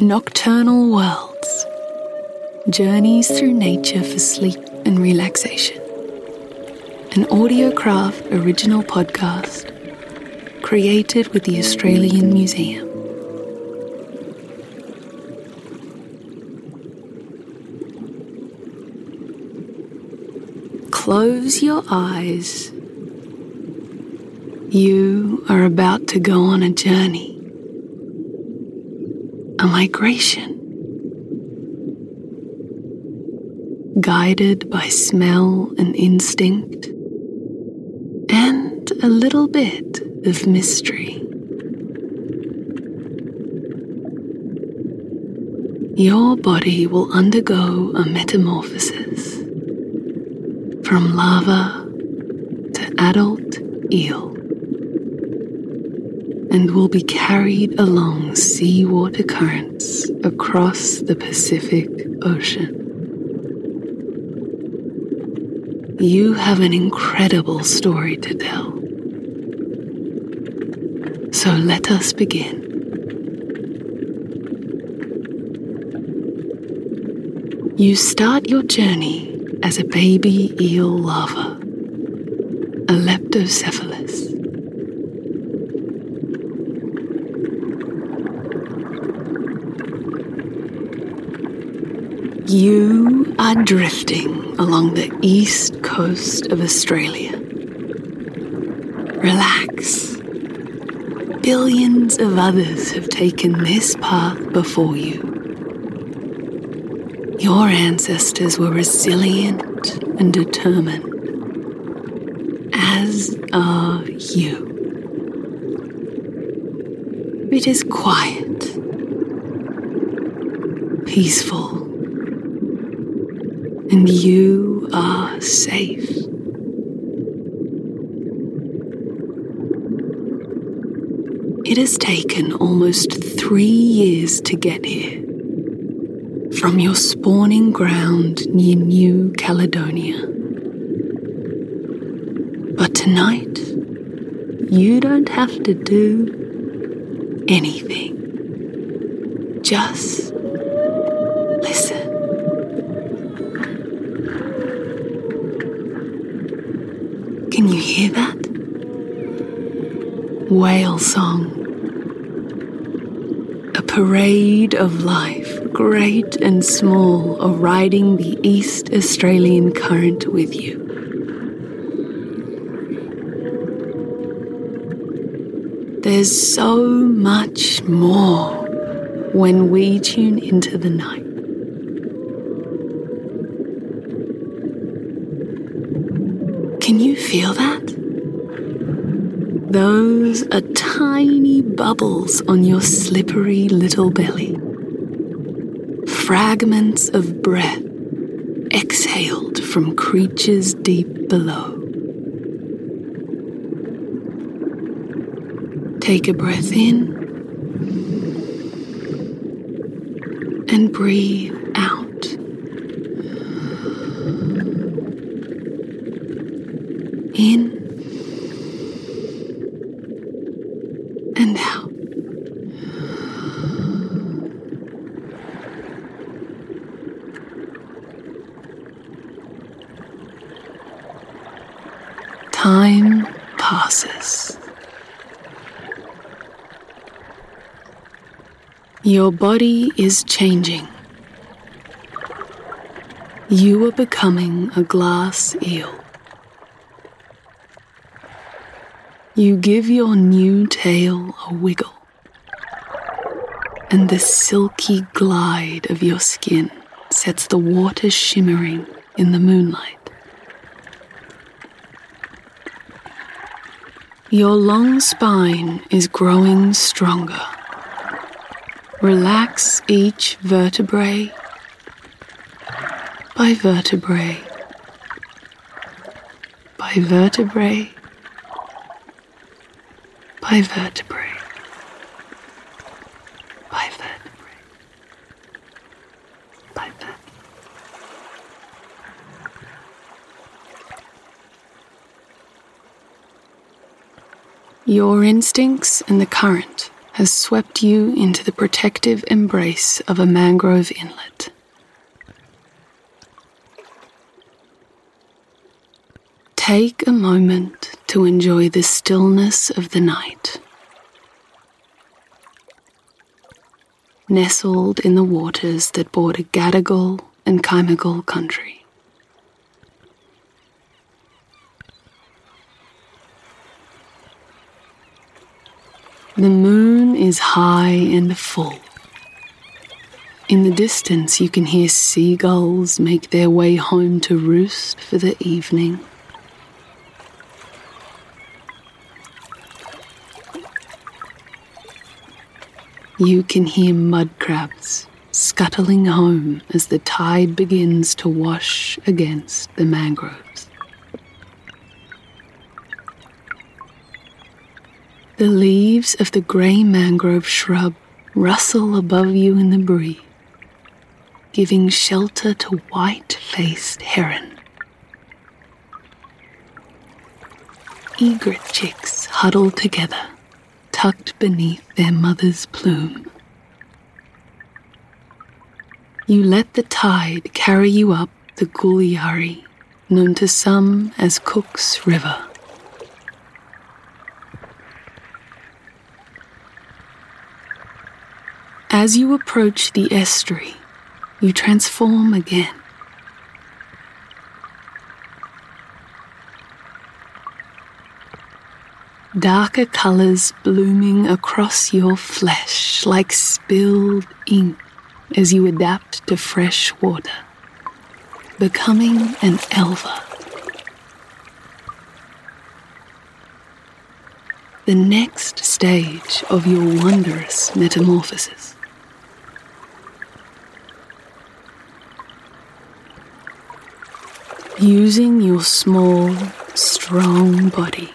Nocturnal Worlds Journeys through nature for sleep and relaxation. An Audiocraft original podcast created with the Australian Museum. Close your eyes. You are about to go on a journey migration. Guided by smell and instinct, and a little bit of mystery. Your body will undergo a metamorphosis from larva to adult eel and will be carried along seawater currents across the Pacific Ocean. You have an incredible story to tell. So let us begin. You start your journey as a baby eel larva, a leptocephalus. You are drifting along the east coast of Australia. Relax. Billions of others have taken this path before you. Your ancestors were resilient and determined, as are you. It is quiet, peaceful and you are safe. It has taken almost three years to get here. From your spawning ground near New Caledonia. But tonight, you don't have to do anything. Just Can you hear that? Whale song. A parade of life, great and small, are riding the East Australian current with you. There's so much more when we tune into the night. Can you feel that? Those are tiny bubbles on your slippery little belly. Fragments of breath exhaled from creatures deep below. Take a breath in and breathe out. in and out. Time passes. Your body is changing. You are becoming a glass eel. You give your new tail a wiggle, and the silky glide of your skin sets the water shimmering in the moonlight. Your long spine is growing stronger. Relax each vertebrae by vertebrae by vertebrae by vertebrae, Your instincts and the current has swept you into the protective embrace of a mangrove inlet. Take a moment to enjoy the stillness of the night. Nestled in the waters that border Gadigal and Kaimagal country. The moon is high and full. In the distance, you can hear seagulls make their way home to roost for the evening. You can hear mud crabs scuttling home as the tide begins to wash against the mangroves. The leaves of the grey mangrove shrub rustle above you in the breeze, giving shelter to white faced heron. Egret chicks huddle together, tucked beneath their mother's plume. You let the tide carry you up the Gulyari, known to some as Cook's River. As you approach the estuary, you transform again. Darker colors blooming across your flesh like spilled ink as you adapt to fresh water, becoming an elver. The next stage of your wondrous metamorphosis. Using your small, strong body,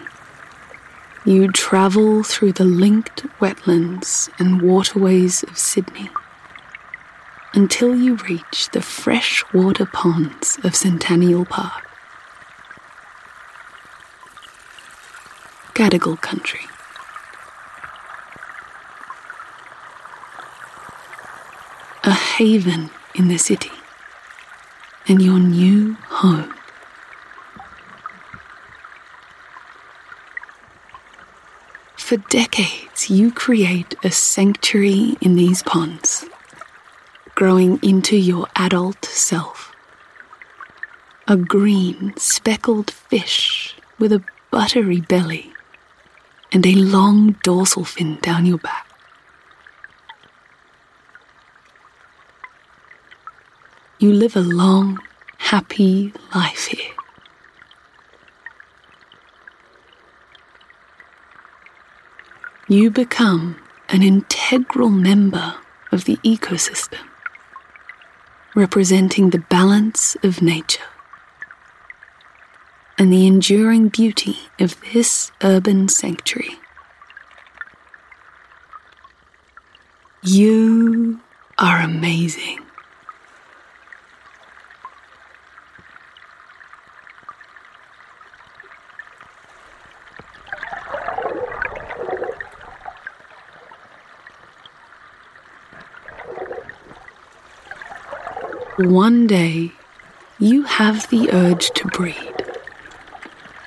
you travel through the linked wetlands and waterways of Sydney until you reach the freshwater ponds of Centennial Park. Gadigal country. A haven in the city and your new home. For decades, you create a sanctuary in these ponds, growing into your adult self. A green, speckled fish with a buttery belly and a long dorsal fin down your back. You live a long, happy life here. You become an integral member of the ecosystem, representing the balance of nature and the enduring beauty of this urban sanctuary. You are amazing. One day, you have the urge to breed.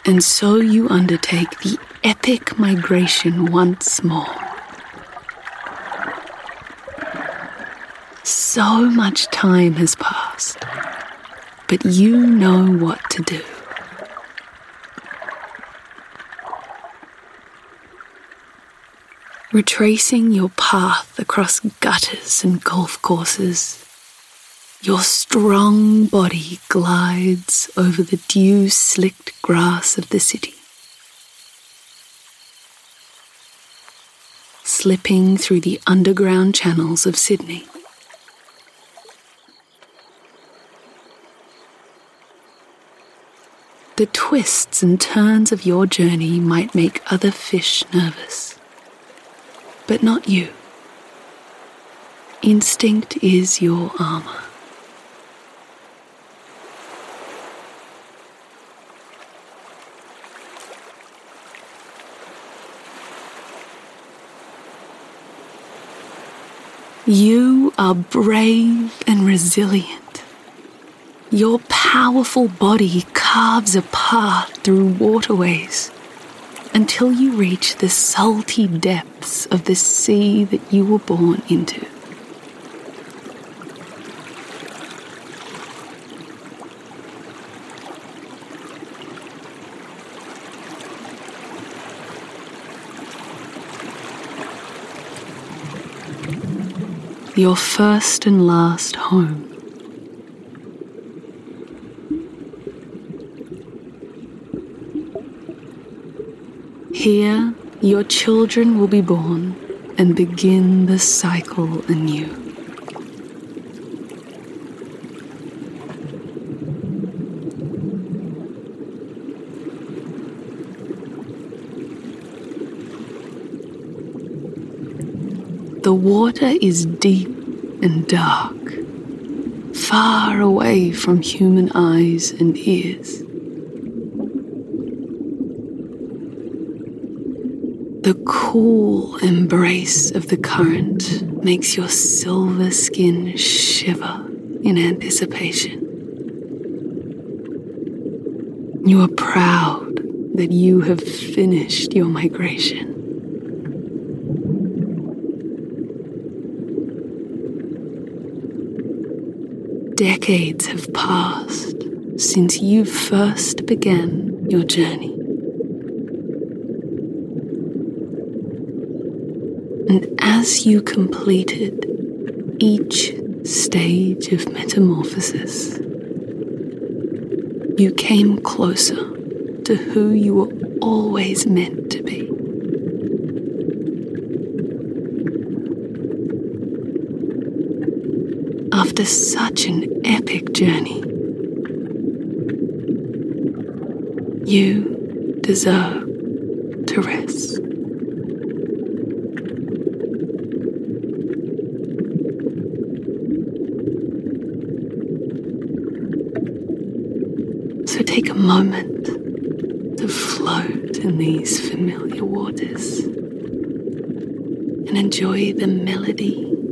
And so you undertake the epic migration once more. So much time has passed, but you know what to do. Retracing your path across gutters and golf courses, your strong body glides over the dew slicked grass of the city, slipping through the underground channels of Sydney. The twists and turns of your journey might make other fish nervous, but not you. Instinct is your armor. You are brave and resilient. Your powerful body carves a path through waterways until you reach the salty depths of the sea that you were born into. Your first and last home. Here, your children will be born and begin the cycle anew. The water is deep and dark, far away from human eyes and ears. The cool embrace of the current makes your silver skin shiver in anticipation. You are proud that you have finished your migration. Decades have passed since you first began your journey. And as you completed each stage of metamorphosis, you came closer to who you were always meant to be. after such an epic journey. You deserve to rest. So take a moment to float in these familiar waters and enjoy the melody